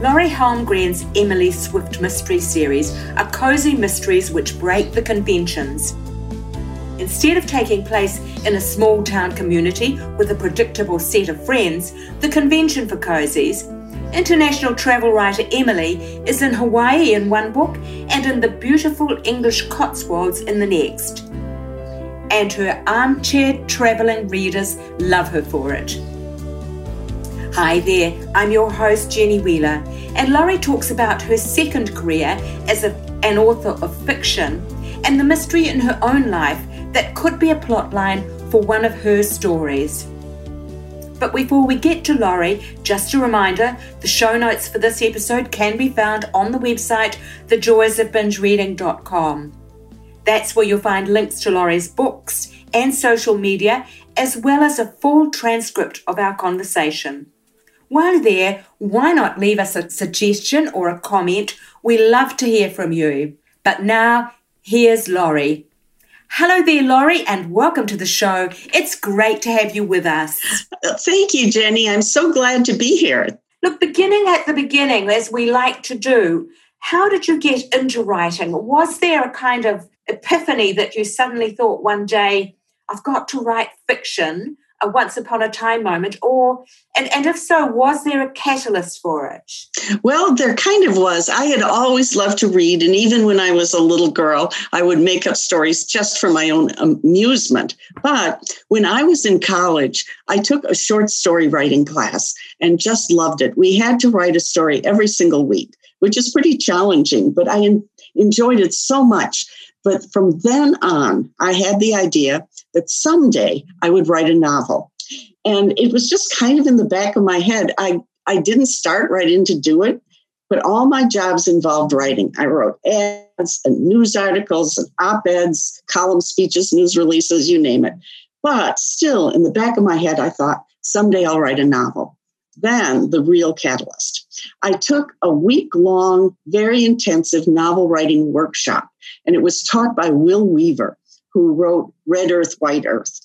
Lorrie Holmgren's Emily Swift mystery series are cozy mysteries which break the conventions. Instead of taking place in a small town community with a predictable set of friends, the convention for cozies, international travel writer Emily is in Hawaii in one book and in the beautiful English Cotswolds in the next. And her armchair travelling readers love her for it. Hi there, I'm your host Jenny Wheeler, and Lorrie talks about her second career as a, an author of fiction and the mystery in her own life that could be a plotline for one of her stories. But before we get to Lorrie, just a reminder the show notes for this episode can be found on the website thejoysofbingereading.com. That's where you'll find links to Lorrie's books and social media, as well as a full transcript of our conversation. While there, why not leave us a suggestion or a comment? We love to hear from you. But now, here's Lorrie. Hello there, Lorrie, and welcome to the show. It's great to have you with us. Thank you, Jenny. I'm so glad to be here. Look, beginning at the beginning, as we like to do, how did you get into writing? Was there a kind of epiphany that you suddenly thought one day, I've got to write fiction? A once upon a time moment or and, and if so was there a catalyst for it? Well there kind of was. I had always loved to read and even when i was a little girl i would make up stories just for my own amusement. But when i was in college i took a short story writing class and just loved it. We had to write a story every single week which is pretty challenging but i enjoyed it so much but from then on, I had the idea that someday I would write a novel. And it was just kind of in the back of my head. I, I didn't start right in to do it, but all my jobs involved writing. I wrote ads and news articles and op eds, column speeches, news releases, you name it. But still, in the back of my head, I thought, someday I'll write a novel. Then the real catalyst. I took a week long, very intensive novel writing workshop, and it was taught by Will Weaver, who wrote Red Earth, White Earth.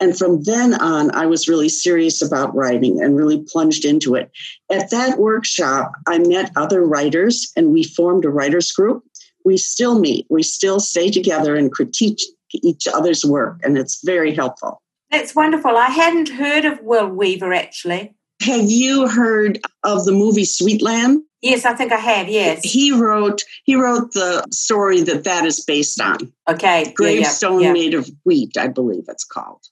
And from then on, I was really serious about writing and really plunged into it. At that workshop, I met other writers and we formed a writers group. We still meet, we still stay together and critique each other's work, and it's very helpful. That's wonderful. I hadn't heard of Will Weaver actually. Have you heard of the movie Sweetland? Yes, I think I have. Yes, he wrote he wrote the story that that is based on. Okay, gravestone yeah, yeah, yeah. made of wheat, I believe it's called.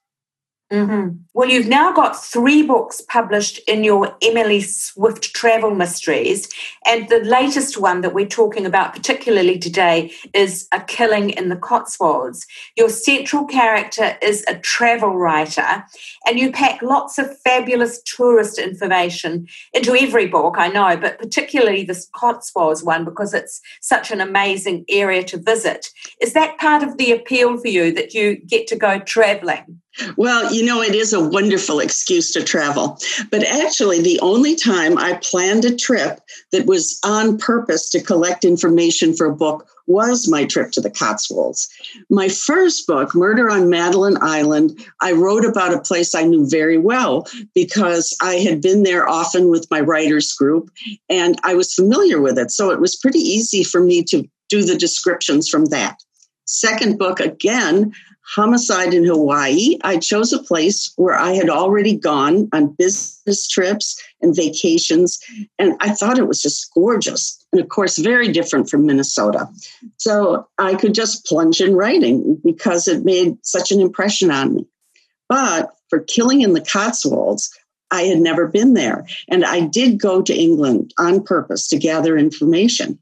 Mm-hmm. Well, you've now got three books published in your Emily Swift Travel Mysteries. And the latest one that we're talking about, particularly today, is A Killing in the Cotswolds. Your central character is a travel writer, and you pack lots of fabulous tourist information into every book, I know, but particularly this Cotswolds one because it's such an amazing area to visit. Is that part of the appeal for you that you get to go traveling? Well, you know, it is a wonderful excuse to travel. But actually, the only time I planned a trip that was on purpose to collect information for a book was my trip to the Cotswolds. My first book, Murder on Madeline Island, I wrote about a place I knew very well because I had been there often with my writers group and I was familiar with it. So it was pretty easy for me to do the descriptions from that. Second book, again, Homicide in Hawaii, I chose a place where I had already gone on business trips and vacations, and I thought it was just gorgeous. And of course, very different from Minnesota. So I could just plunge in writing because it made such an impression on me. But for Killing in the Cotswolds, I had never been there. And I did go to England on purpose to gather information.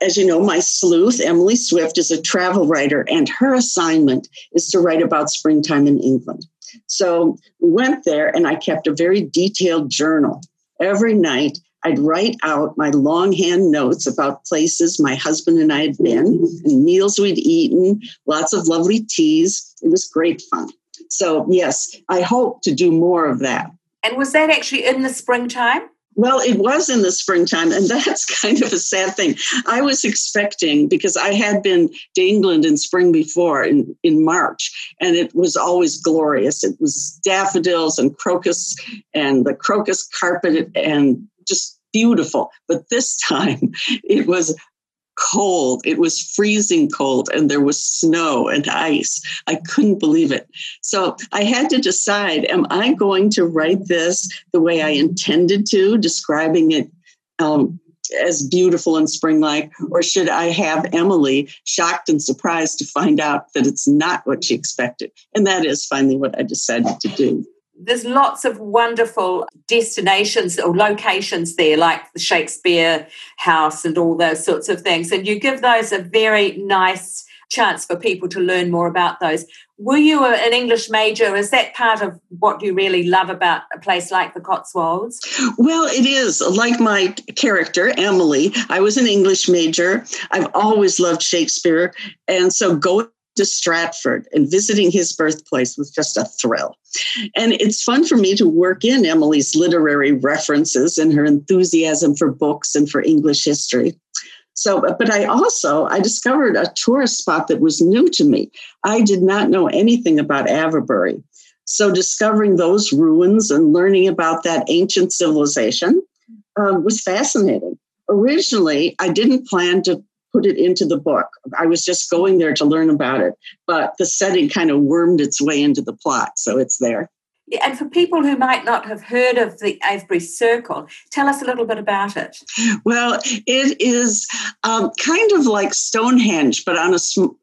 As you know, my sleuth, Emily Swift, is a travel writer, and her assignment is to write about springtime in England. So we went there, and I kept a very detailed journal. Every night, I'd write out my longhand notes about places my husband and I had been, and meals we'd eaten, lots of lovely teas. It was great fun. So, yes, I hope to do more of that. And was that actually in the springtime? Well, it was in the springtime, and that's kind of a sad thing. I was expecting, because I had been to England in spring before in, in March, and it was always glorious. It was daffodils and crocus and the crocus carpet and just beautiful. But this time it was cold. It was freezing cold and there was snow and ice. I couldn't believe it. So I had to decide am I going to write this the way I intended to, describing it um, as beautiful and spring like, or should I have Emily shocked and surprised to find out that it's not what she expected? And that is finally what I decided to do there's lots of wonderful destinations or locations there, like the Shakespeare House and all those sorts of things. And you give those a very nice chance for people to learn more about those. Were you an English major? Is that part of what you really love about a place like the Cotswolds? Well, it is. Like my character, Emily, I was an English major. I've always loved Shakespeare. And so going to Stratford and visiting his birthplace was just a thrill. And it's fun for me to work in Emily's literary references and her enthusiasm for books and for English history. So, but I also I discovered a tourist spot that was new to me. I did not know anything about Avebury. So, discovering those ruins and learning about that ancient civilization um, was fascinating. Originally, I didn't plan to put it into the book. I was just going there to learn about it, but the setting kind of wormed its way into the plot, so it's there. Yeah, and for people who might not have heard of the Avebury Circle, tell us a little bit about it. Well, it is um, kind of like Stonehenge, but on a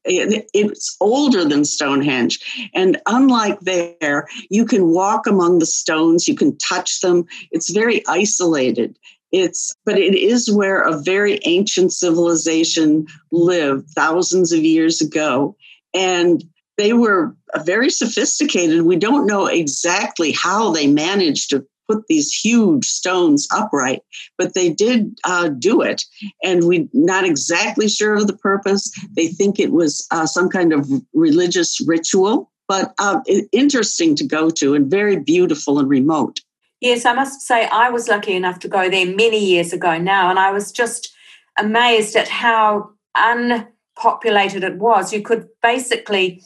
it's older than Stonehenge, and unlike there, you can walk among the stones, you can touch them. It's very isolated, it's, but it is where a very ancient civilization lived thousands of years ago. And they were very sophisticated. We don't know exactly how they managed to put these huge stones upright, but they did uh, do it. And we're not exactly sure of the purpose. They think it was uh, some kind of religious ritual, but uh, interesting to go to and very beautiful and remote. Yes, I must say I was lucky enough to go there many years ago now, and I was just amazed at how unpopulated it was. You could basically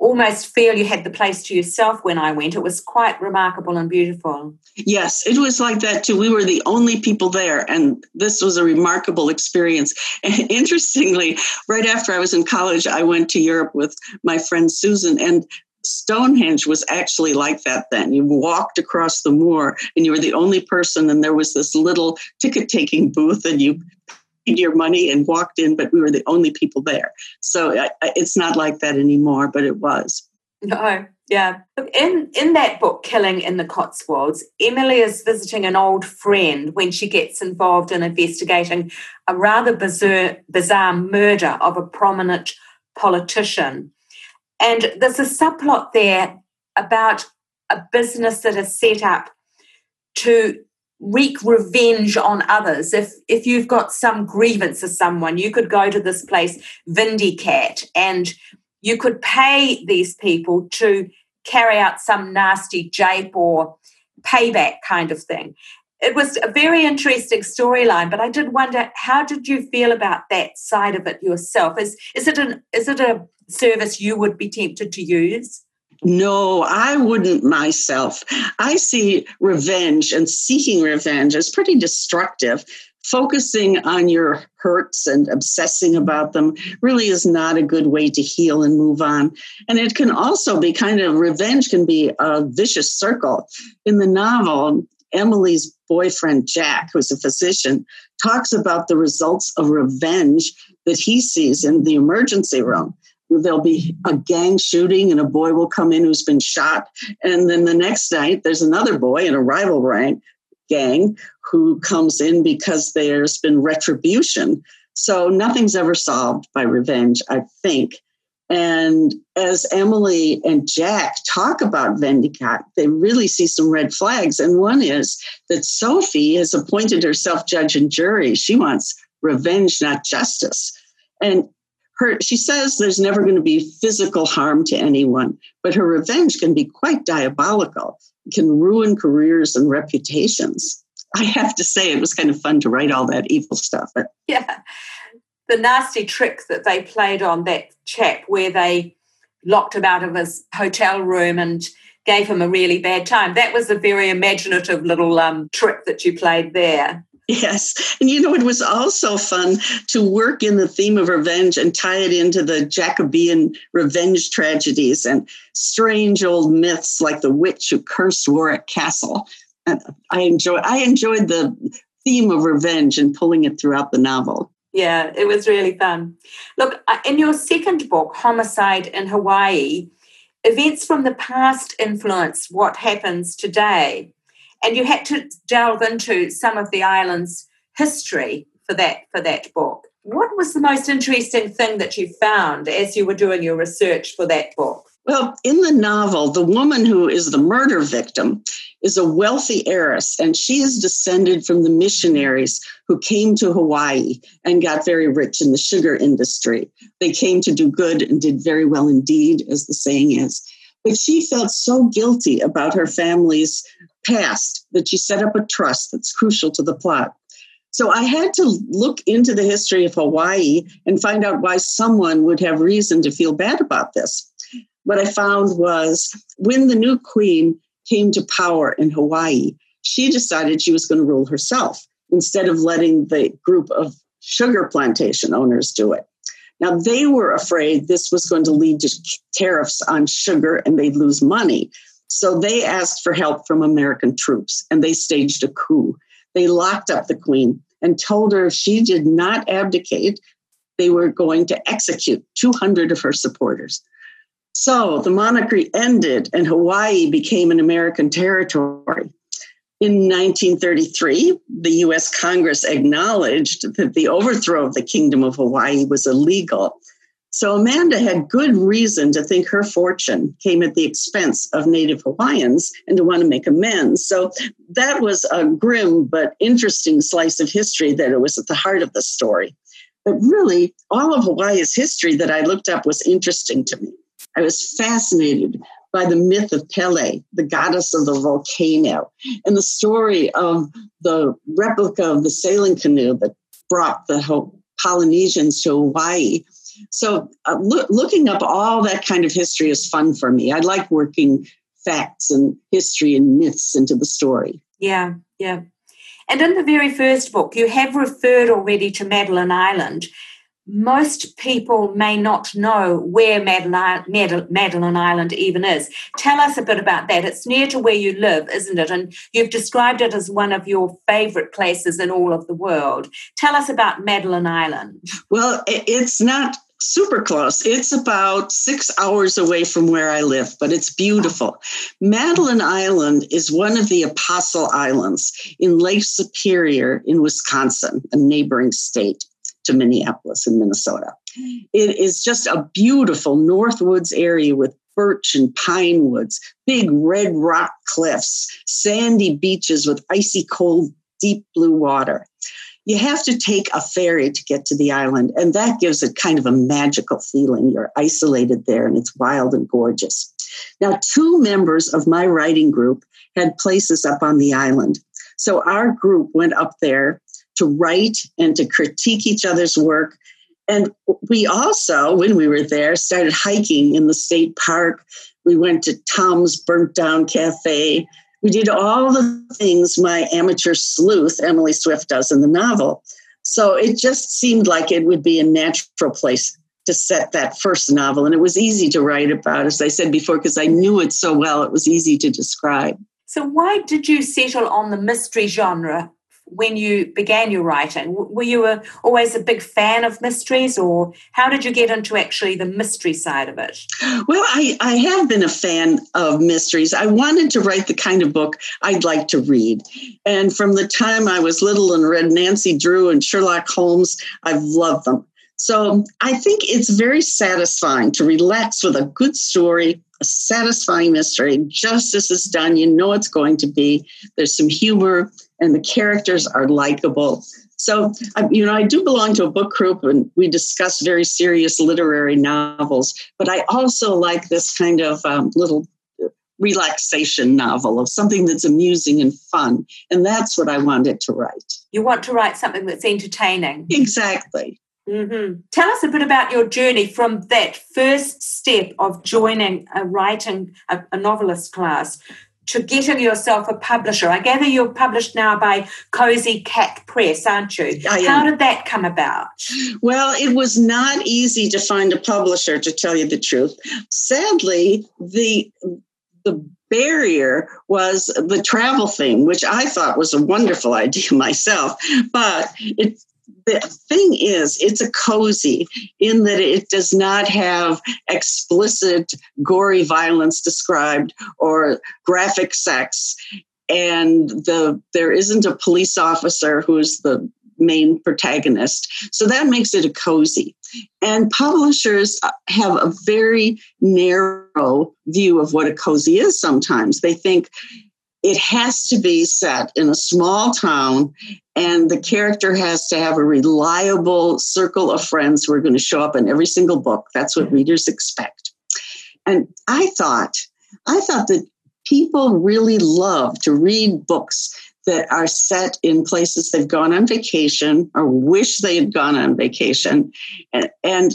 almost feel you had the place to yourself when I went. It was quite remarkable and beautiful. Yes, it was like that too. We were the only people there, and this was a remarkable experience. And interestingly, right after I was in college, I went to Europe with my friend Susan, and Stonehenge was actually like that then. You walked across the moor and you were the only person, and there was this little ticket taking booth, and you paid your money and walked in, but we were the only people there. So it's not like that anymore, but it was. No, yeah. In in that book, Killing in the Cotswolds, Emily is visiting an old friend when she gets involved in investigating a rather bizarre, bizarre murder of a prominent politician. And there's a subplot there about a business that is set up to wreak revenge on others. If if you've got some grievance of someone, you could go to this place, Vindicat, and you could pay these people to carry out some nasty jape or payback kind of thing. It was a very interesting storyline, but I did wonder how did you feel about that side of it yourself? Is is it an is it a service you would be tempted to use? No, I wouldn't myself. I see revenge and seeking revenge as pretty destructive. Focusing on your hurts and obsessing about them really is not a good way to heal and move on. And it can also be kind of revenge can be a vicious circle. In the novel, Emily's boyfriend, Jack, who's a physician, talks about the results of revenge that he sees in the emergency room there'll be a gang shooting and a boy will come in who's been shot. And then the next night, there's another boy in a rival rank gang who comes in because there's been retribution. So nothing's ever solved by revenge, I think. And as Emily and Jack talk about Vendicat, they really see some red flags. And one is that Sophie has appointed herself judge and jury. She wants revenge, not justice. And her, she says there's never going to be physical harm to anyone, but her revenge can be quite diabolical. It can ruin careers and reputations. I have to say, it was kind of fun to write all that evil stuff. Yeah, the nasty trick that they played on that chap, where they locked him out of his hotel room and gave him a really bad time. That was a very imaginative little um, trick that you played there. Yes. And you know, it was also fun to work in the theme of revenge and tie it into the Jacobean revenge tragedies and strange old myths like the witch who cursed Warwick Castle. And I enjoy I enjoyed the theme of revenge and pulling it throughout the novel. Yeah, it was really fun. Look, uh, in your second book, Homicide in Hawaii, events from the past influence what happens today and you had to delve into some of the island's history for that for that book. What was the most interesting thing that you found as you were doing your research for that book? Well, in the novel, the woman who is the murder victim is a wealthy heiress, and she is descended from the missionaries who came to Hawaii and got very rich in the sugar industry. They came to do good and did very well indeed, as the saying is. But she felt so guilty about her family's past that she set up a trust that's crucial to the plot. So I had to look into the history of Hawaii and find out why someone would have reason to feel bad about this. What I found was when the new queen came to power in Hawaii, she decided she was going to rule herself instead of letting the group of sugar plantation owners do it. Now, they were afraid this was going to lead to tariffs on sugar and they'd lose money. So they asked for help from American troops and they staged a coup. They locked up the queen and told her if she did not abdicate, they were going to execute 200 of her supporters. So the monarchy ended and Hawaii became an American territory. In 1933, the US Congress acknowledged that the overthrow of the Kingdom of Hawaii was illegal. So Amanda had good reason to think her fortune came at the expense of Native Hawaiians and to want to make amends. So that was a grim but interesting slice of history that it was at the heart of the story. But really, all of Hawaii's history that I looked up was interesting to me. I was fascinated by the myth of Pele, the goddess of the volcano, and the story of the replica of the sailing canoe that brought the Polynesians to Hawaii. So, uh, lo- looking up all that kind of history is fun for me. I like working facts and history and myths into the story. Yeah, yeah. And in the very first book, you have referred already to Madeline Island most people may not know where Madeline, Island even is. Tell us a bit about that. It's near to where you live, isn't it? And you've described it as one of your favorite places in all of the world. Tell us about Madeline Island. Well, it's not super close. It's about six hours away from where I live, but it's beautiful. Madeline Island is one of the Apostle Islands in Lake Superior in Wisconsin, a neighboring state to Minneapolis in Minnesota. It is just a beautiful Northwoods area with birch and pine woods, big red rock cliffs, sandy beaches with icy cold, deep blue water. You have to take a ferry to get to the island, and that gives it kind of a magical feeling. You're isolated there, and it's wild and gorgeous. Now, two members of my writing group had places up on the island. So our group went up there to write and to critique each other's work. And we also, when we were there, started hiking in the state park. We went to Tom's Burnt Down Cafe. We did all the things my amateur sleuth, Emily Swift, does in the novel. So it just seemed like it would be a natural place to set that first novel. And it was easy to write about, as I said before, because I knew it so well, it was easy to describe. So, why did you settle on the mystery genre when you began your writing? Were you a, always a big fan of mysteries, or how did you get into actually the mystery side of it? Well, I, I have been a fan of mysteries. I wanted to write the kind of book I'd like to read. And from the time I was little and read Nancy Drew and Sherlock Holmes, I've loved them. So I think it's very satisfying to relax with a good story, a satisfying mystery. Justice is done. You know it's going to be. There's some humor, and the characters are likable. So, you know, I do belong to a book group and we discuss very serious literary novels, but I also like this kind of um, little relaxation novel of something that's amusing and fun. And that's what I wanted to write. You want to write something that's entertaining. Exactly. Mm-hmm. Tell us a bit about your journey from that first step of joining a writing, a, a novelist class, to getting yourself a publisher. I gather you're published now by Cozy Cat Press, aren't you? How did that come about? Well, it was not easy to find a publisher, to tell you the truth. Sadly, the the barrier was the travel thing, which I thought was a wonderful idea myself, but it the thing is, it's a cozy in that it does not have explicit, gory violence described or graphic sex. And the there isn't a police officer who's the main protagonist. So that makes it a cozy. And publishers uh, have a very narrow view of what a cozy is sometimes. They think it has to be set in a small town and the character has to have a reliable circle of friends who are going to show up in every single book. That's what readers expect. And i thought i thought that people really love to read books that are set in places they've gone on vacation or wish they had gone on vacation. And, and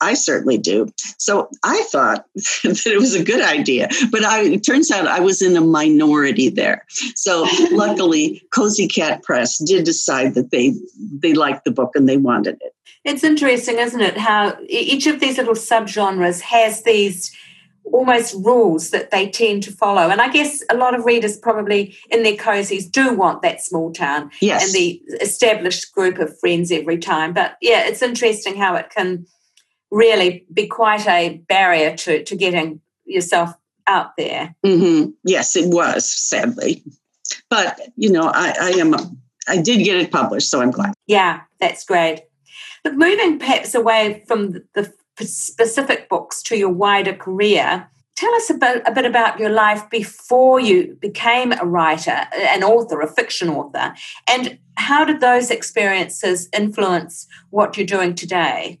I certainly do. So I thought that it was a good idea, but I, it turns out I was in a minority there. So luckily, Cozy Cat Press did decide that they they liked the book and they wanted it. It's interesting, isn't it? How each of these little subgenres has these almost rules that they tend to follow. And I guess a lot of readers probably in their cozies do want that small town yes. and the established group of friends every time. But yeah, it's interesting how it can really be quite a barrier to, to getting yourself out there. Mm-hmm. Yes, it was, sadly. But, you know, I, I am, I did get it published, so I'm glad. Yeah, that's great. But moving perhaps away from the specific books to your wider career, tell us a bit, a bit about your life before you became a writer, an author, a fiction author, and how did those experiences influence what you're doing today?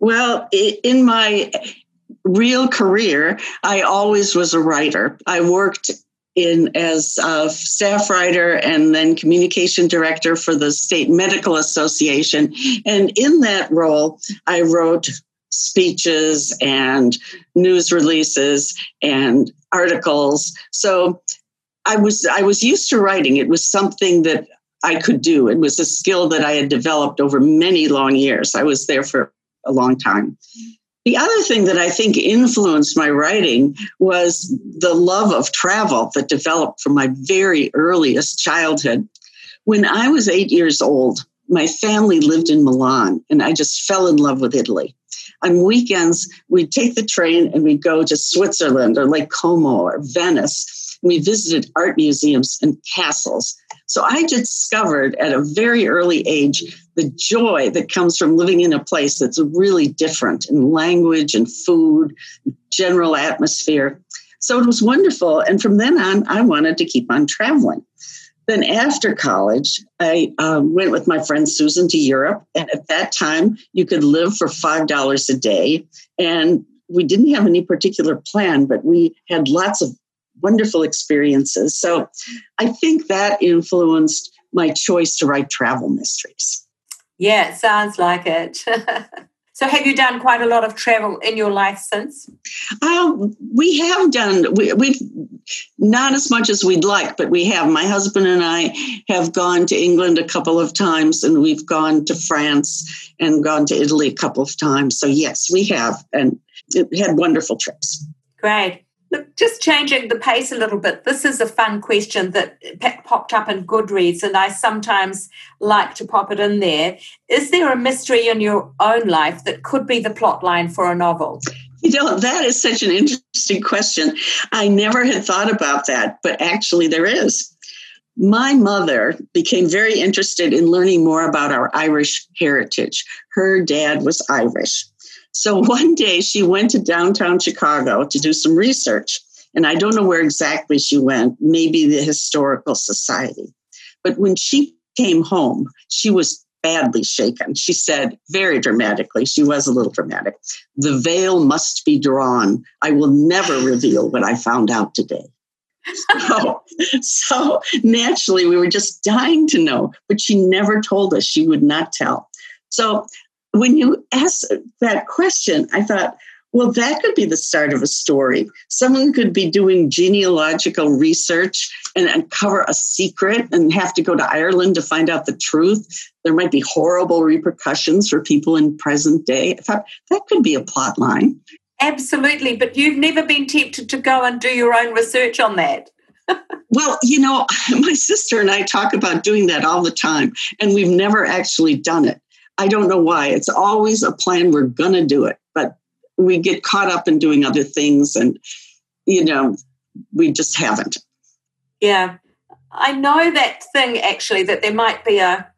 Well, in my real career, I always was a writer. I worked in as a staff writer and then communication director for the State Medical Association. And in that role, I wrote speeches and news releases and articles. So I was I was used to writing. It was something that I could do. It was a skill that I had developed over many long years. I was there for a long time. The other thing that I think influenced my writing was the love of travel that developed from my very earliest childhood. When I was eight years old, my family lived in Milan, and I just fell in love with Italy. On weekends, we'd take the train and we'd go to Switzerland or Lake Como or Venice. We visited art museums and castles. So I discovered at a very early age the joy that comes from living in a place that's really different in language and food, general atmosphere. So it was wonderful. And from then on, I wanted to keep on traveling. Then after college, I um, went with my friend Susan to Europe. And at that time, you could live for $5 a day. And we didn't have any particular plan, but we had lots of wonderful experiences. So I think that influenced my choice to write travel mysteries. Yeah, it sounds like it. so, have you done quite a lot of travel in your life since? Um, we have done. We, we've not as much as we'd like, but we have. My husband and I have gone to England a couple of times, and we've gone to France and gone to Italy a couple of times. So, yes, we have, and had wonderful trips. Great. Look, just changing the pace a little bit, this is a fun question that popped up in Goodreads, and I sometimes like to pop it in there. Is there a mystery in your own life that could be the plot line for a novel? You know, that is such an interesting question. I never had thought about that, but actually, there is. my mother became very interested in learning more about our Irish heritage. Her dad was Irish. So one day she went to downtown Chicago to do some research. And I don't know where exactly she went, maybe the Historical Society. But when she came home, she was badly shaken. She said very dramatically, she was a little dramatic, the veil must be drawn. I will never reveal what I found out today. So, so naturally, we were just dying to know, but she never told us. She would not tell. So when you asked that question, I thought, well, that could be the start of a story. Someone could be doing genealogical research and uncover a secret and have to go to Ireland to find out the truth. There might be horrible repercussions for people in present day. I thought that could be a plot line. Absolutely. But you've never been tempted to go and do your own research on that. well, you know, my sister and I talk about doing that all the time, and we've never actually done it. I don't know why. It's always a plan. We're going to do it, but we get caught up in doing other things and, you know, we just haven't. Yeah. I know that thing actually that there might be a,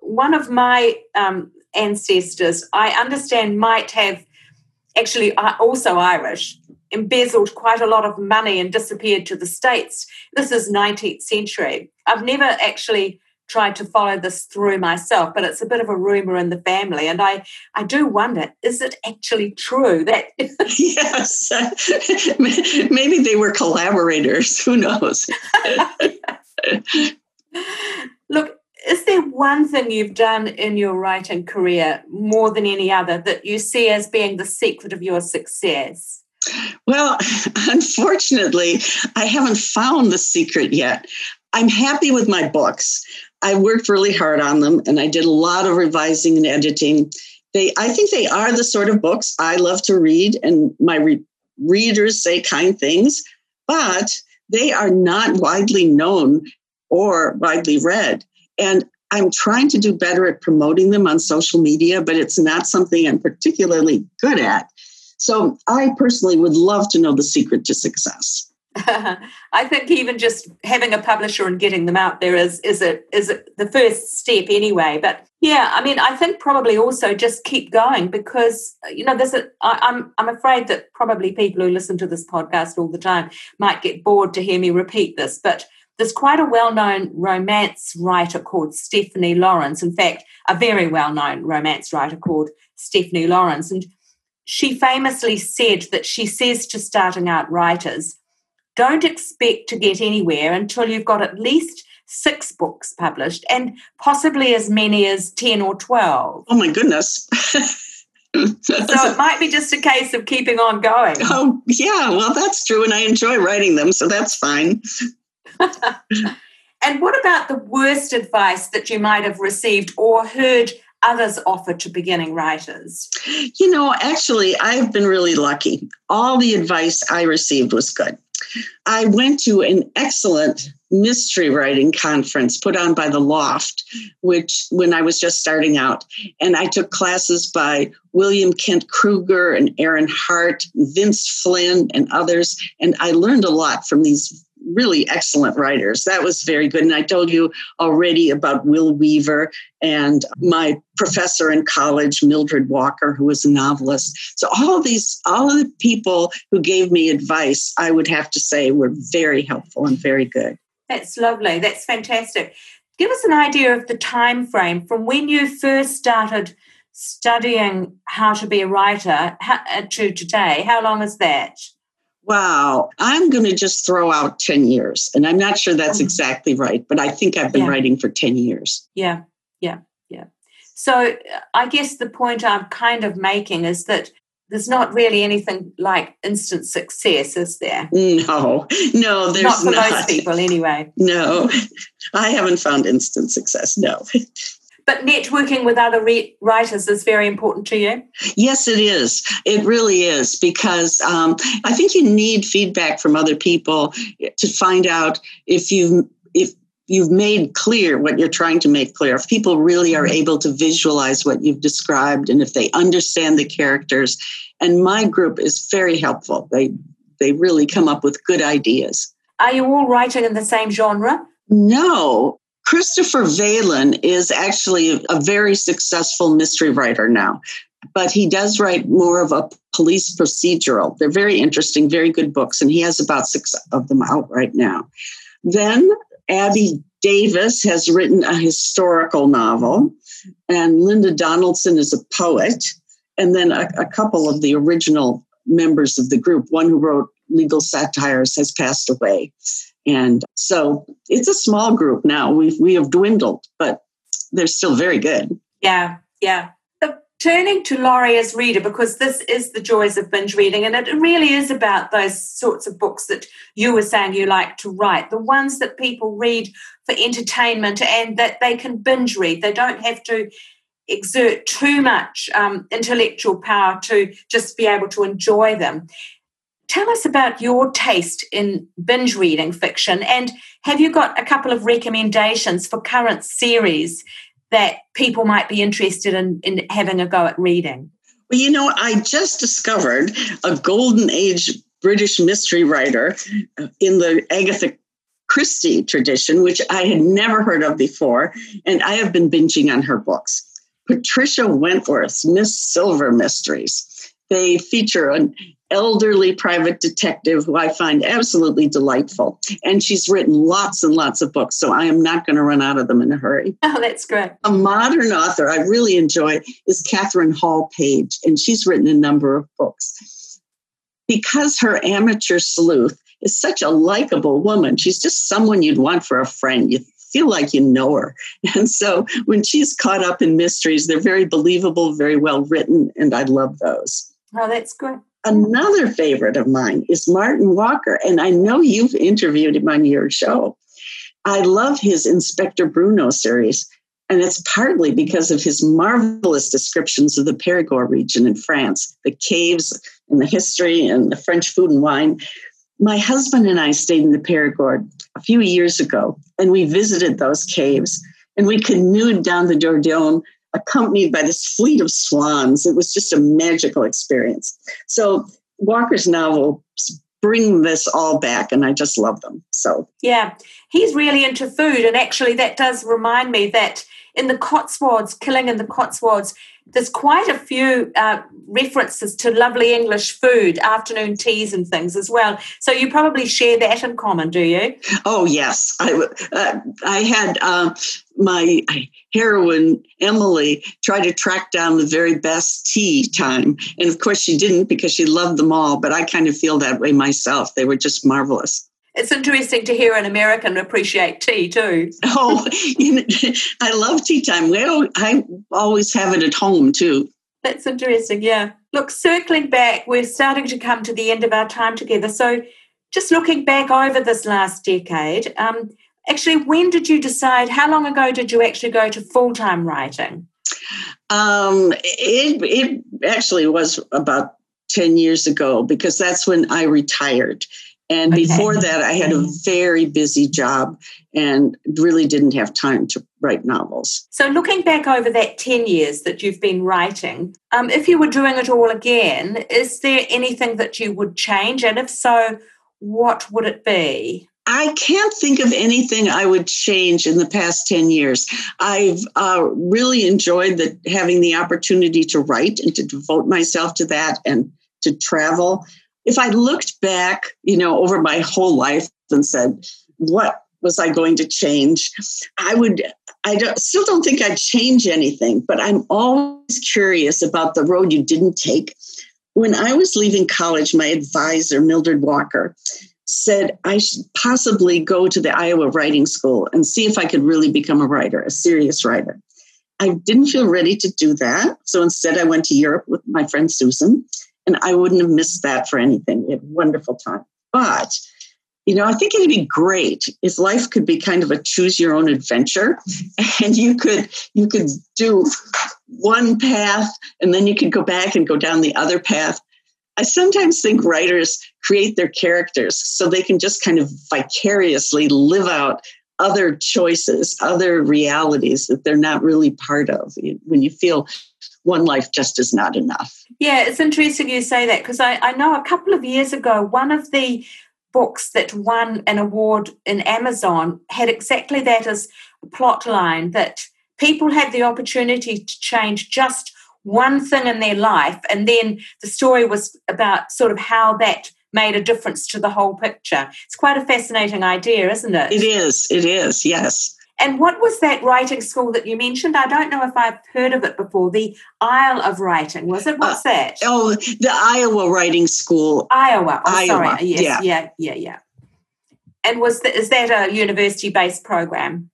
one of my um, ancestors, I understand, might have actually also Irish, embezzled quite a lot of money and disappeared to the States. This is 19th century. I've never actually tried to follow this through myself, but it's a bit of a rumor in the family. And I, I do wonder, is it actually true that? yes, maybe they were collaborators. Who knows? Look, is there one thing you've done in your writing career more than any other that you see as being the secret of your success? Well, unfortunately, I haven't found the secret yet. I'm happy with my books. I worked really hard on them and I did a lot of revising and editing. They, I think they are the sort of books I love to read, and my re- readers say kind things, but they are not widely known or widely read. And I'm trying to do better at promoting them on social media, but it's not something I'm particularly good at. So I personally would love to know the secret to success. I think even just having a publisher and getting them out there is is it is it the first step anyway. But yeah, I mean, I think probably also just keep going because you know there's a. I, I'm I'm afraid that probably people who listen to this podcast all the time might get bored to hear me repeat this, but there's quite a well-known romance writer called Stephanie Laurens. In fact, a very well-known romance writer called Stephanie Laurens, and she famously said that she says to starting out writers don't expect to get anywhere until you've got at least six books published and possibly as many as 10 or 12. Oh my goodness. so it might be just a case of keeping on going. Oh, yeah, well, that's true. And I enjoy writing them, so that's fine. and what about the worst advice that you might have received or heard others offer to beginning writers? You know, actually, I've been really lucky. All the advice I received was good. I went to an excellent mystery writing conference put on by the Loft, which when I was just starting out. And I took classes by William Kent Krueger and Erin Hart, Vince Flynn, and others. And I learned a lot from these really excellent writers. That was very good. And I told you already about Will Weaver and my professor in college, Mildred Walker, who was a novelist. So all of these, all of the people who gave me advice, I would have to say were very helpful and very good. That's lovely. That's fantastic. Give us an idea of the time frame from when you first started studying how to be a writer uh, to today. How long is that? Wow, I'm going to just throw out 10 years. And I'm not sure that's mm-hmm. exactly right, but I think I've been yeah. writing for 10 years. Yeah, yeah, yeah. So I guess the point I'm kind of making is that there's not really anything like instant success, is there? No, no, there's not for not. most people, anyway. No, I haven't found instant success. No. But networking with other re- writers is very important to you. Yes, it is. It really is because um, I think you need feedback from other people to find out if you if you've made clear what you're trying to make clear. If people really are mm-hmm. able to visualize what you've described, and if they understand the characters, and my group is very helpful. They they really come up with good ideas. Are you all writing in the same genre? No. Christopher Valen is actually a very successful mystery writer now, but he does write more of a police procedural. They're very interesting, very good books, and he has about six of them out right now. Then Abby Davis has written a historical novel, and Linda Donaldson is a poet. And then a, a couple of the original members of the group, one who wrote legal satires, has passed away. And so it's a small group now. We've, we have dwindled, but they're still very good. Yeah, yeah. turning to Lorrie as reader, because this is the joys of binge reading, and it really is about those sorts of books that you were saying you like to write, the ones that people read for entertainment and that they can binge read. They don't have to exert too much um, intellectual power to just be able to enjoy them. Tell us about your taste in binge reading fiction, and have you got a couple of recommendations for current series that people might be interested in, in having a go at reading? Well, you know, I just discovered a golden age British mystery writer uh, in the Agatha Christie tradition, which I had never heard of before, and I have been binging on her books. Patricia Wentworth's Miss Silver Mysteries. They feature an elderly private detective who I find absolutely delightful. And she's written lots and lots of books, so I am not going to run out of them in a hurry. Oh, that's great. A modern author I really enjoy is Katherine Hall Page, and she's written a number of books. Because her amateur sleuth is such a likable woman, she's just someone you'd want for a friend. You feel like you know her. And so when she's caught up in mysteries, they're very believable, very well written, and I love those. Oh, that's good. Another favorite of mine is Martin Walker, and I know you've interviewed him on your show. I love his Inspector Bruno series, and it's partly because of his marvelous descriptions of the Perigord region in France, the caves and the history and the French food and wine. My husband and I stayed in the Perigord a few years ago, and we visited those caves and we canoed down the Dordogne accompanied by this fleet of swans. It was just a magical experience. So Walker's novels bring this all back, and I just love them. So yeah, he's really into food, and actually, that does remind me that in the Cotswolds, Killing in the Cotswolds, there's quite a few uh, references to lovely English food, afternoon teas and things as well. So you probably share that in common, do you? Oh yes, I uh, I had uh, my heroine Emily try to track down the very best tea time, and of course she didn't because she loved them all. But I kind of feel that way myself. They were just marvelous. It's interesting to hear an American appreciate tea too. Oh, you know, I love tea time. Well, I always have it at home too. That's interesting, yeah. Look, circling back, we're starting to come to the end of our time together. So, just looking back over this last decade, um, actually, when did you decide? How long ago did you actually go to full time writing? Um, it, it actually was about 10 years ago because that's when I retired. And okay. before that, I had a very busy job and really didn't have time to write novels. So, looking back over that 10 years that you've been writing, um, if you were doing it all again, is there anything that you would change? And if so, what would it be? I can't think of anything I would change in the past 10 years. I've uh, really enjoyed the, having the opportunity to write and to devote myself to that and to travel if I looked back, you know, over my whole life and said, what was I going to change? I would, I don't, still don't think I'd change anything, but I'm always curious about the road you didn't take. When I was leaving college, my advisor, Mildred Walker, said I should possibly go to the Iowa Writing School and see if I could really become a writer, a serious writer. I didn't feel ready to do that. So instead, I went to Europe with my friend Susan and I wouldn't have missed that for anything. We had a wonderful time. But, you know, I think it'd be great if life could be kind of a choose your own adventure and you could you could do one path and then you could go back and go down the other path. I sometimes think writers create their characters so they can just kind of vicariously live out other choices, other realities that they're not really part of. When you feel one life just is not enough. Yeah, it's interesting you say that because I, I know a couple of years ago, one of the books that won an award in Amazon had exactly that as a plot line that people had the opportunity to change just one thing in their life, and then the story was about sort of how that made a difference to the whole picture. It's quite a fascinating idea, isn't it? It is. It is. Yes. And what was that writing school that you mentioned? I don't know if I've heard of it before. The Isle of Writing, was it? What's uh, that? Oh, the Iowa Writing School. Iowa. Oh, Iowa. sorry. Yes, yeah. yeah, yeah, yeah. And was the, is that a university-based program?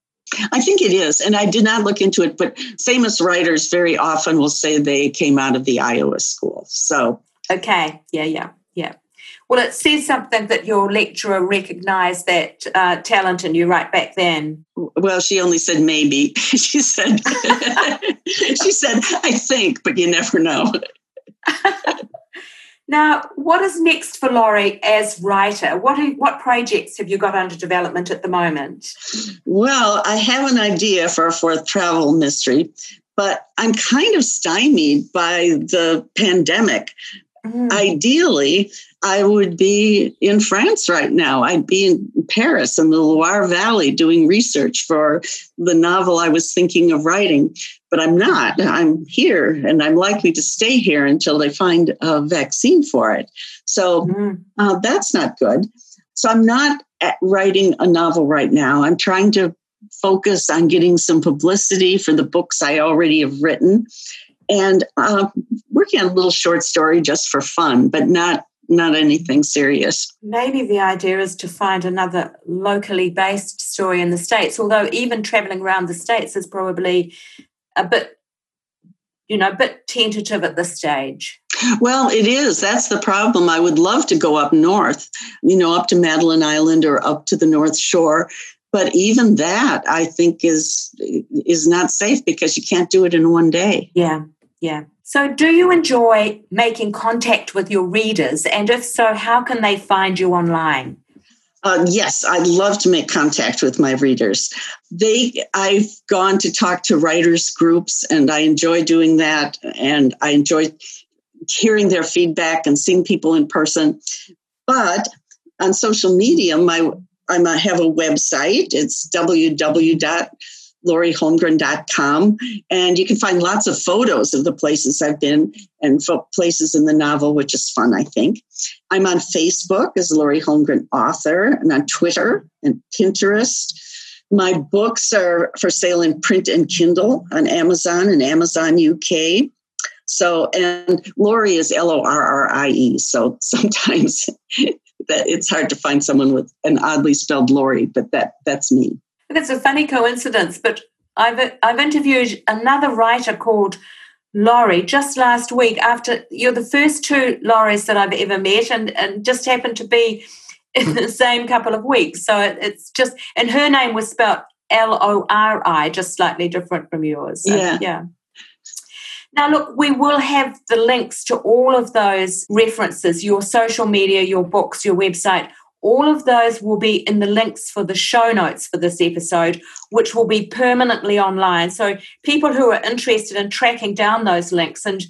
I think it is. And I did not look into it, but famous writers very often will say they came out of the Iowa school. So Okay. Yeah, yeah. Well, it says something that your lecturer recognised that uh, talent in you right back then. Well, she only said maybe. she said, she said, I think, but you never know. now, what is next for Lorrie as writer? What are, what projects have you got under development at the moment? Well, I have an idea for a fourth travel mystery, but I'm kind of stymied by the pandemic. Mm. Ideally, I would be in France right now. I'd be in Paris in the Loire Valley doing research for the novel I was thinking of writing, but I'm not. I'm here and I'm likely to stay here until they find a vaccine for it. So mm. uh, that's not good. So I'm not writing a novel right now. I'm trying to focus on getting some publicity for the books I already have written and uh, working on a little short story just for fun, but not not anything serious. Maybe the idea is to find another locally based story in the States, although even traveling around the States is probably a bit, you know, a bit tentative at this stage. Well, it is. That's the problem. I would love to go up north, you know, up to Madeline Island or up to the North Shore. But even that, I think, is is not safe because you can't do it in one day. Yeah, yeah. So, do you enjoy making contact with your readers? And if so, how can they find you online? Uh, yes, I love to make contact with my readers. They, I've gone to talk to writers groups, and I enjoy doing that. And I enjoy hearing their feedback and seeing people in person. But on social media, my I have a website. It's www lorrieholmgren.com. And you can find lots of photos of the places I've been and places in the novel, which is fun, I think. I'm on Facebook as Lorrie Holmgren author and on Twitter and Pinterest. My books are for sale in print and Kindle on Amazon and Amazon UK. So, and Lorrie is L O R R I E. So sometimes that it's hard to find someone with an oddly spelled Lorrie, but that that's me. It's a funny coincidence, but I've I've interviewed another writer called Lori just last week. After you're the first two Lauries that I've ever met, and and just happened to be in the same couple of weeks. So it, it's just and her name was spelled L O R I, just slightly different from yours. So, yeah, yeah. Now, look, we will have the links to all of those references your social media, your books, your website, all of those will be in the links for the show notes for this episode, which will be permanently online. So people who are interested in tracking down those links and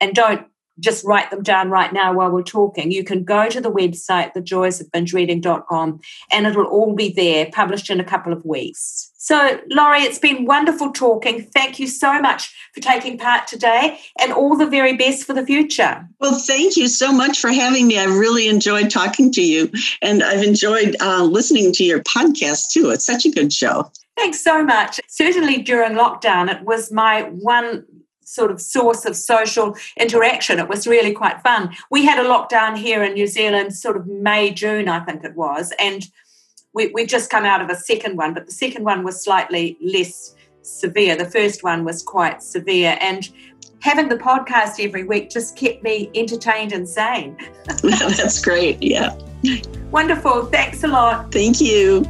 and don't just write them down right now while we're talking. You can go to the website, thejoysofbingereading.com, and it'll all be there, published in a couple of weeks. So, Lorrie, it's been wonderful talking. Thank you so much for taking part today and all the very best for the future. Well, thank you so much for having me. I really enjoyed talking to you, and I've enjoyed uh, listening to your podcast too. It's such a good show. Thanks so much. Certainly during lockdown, it was my one sort of source of social interaction. It was really quite fun. We had a lockdown here in New Zealand, sort of May, June, I think it was, and we, we've just come out of a second one, but the second one was slightly less severe. The first one was quite severe, and having the podcast every week just kept me entertained and sane. That's great. Yeah. Wonderful. Thanks a lot. Thank you.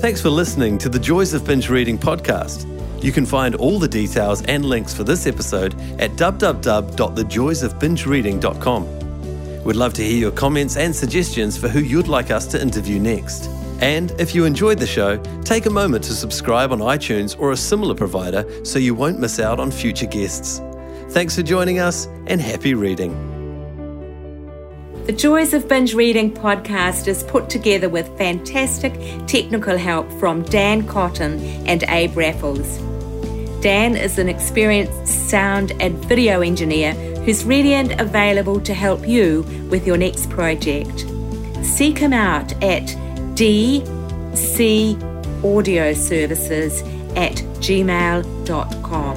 Thanks for listening to the Joys of Binge Reading podcast. You can find all the details and links for this episode at www.thejoysofbingereading.com. We'd love to hear your comments and suggestions for who you'd like us to interview next. And if you enjoyed the show, take a moment to subscribe on iTunes or a similar provider so you won't miss out on future guests. Thanks for joining us and happy reading. The Joys of Binge Reading podcast is put together with fantastic technical help from Dan Cotton and Abe Raffles. Dan is an experienced sound and video engineer who's ready and available to help you with your next project. Seek him out at dcaudioservices at gmail.com.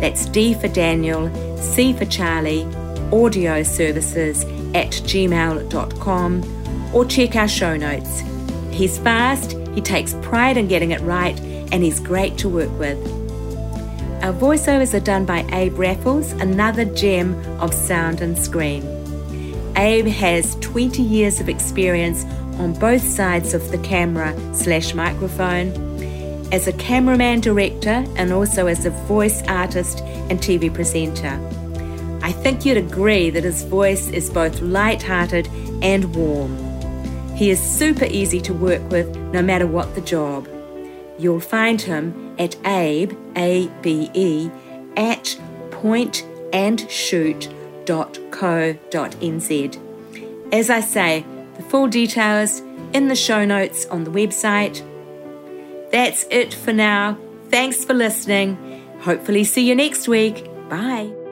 That's D for Daniel, C for Charlie, audio services at gmail.com or check our show notes. He's fast, he takes pride in getting it right, and he's great to work with. Our voiceovers are done by Abe Raffles, another gem of sound and screen. Abe has 20 years of experience on both sides of the camera slash microphone, as a cameraman director, and also as a voice artist and TV presenter. I think you'd agree that his voice is both light-hearted and warm. He is super easy to work with no matter what the job. You'll find him at Abe, A-B-E, at pointandshoot.co.nz. As I say, the full details in the show notes on the website. That's it for now. Thanks for listening. Hopefully, see you next week. Bye.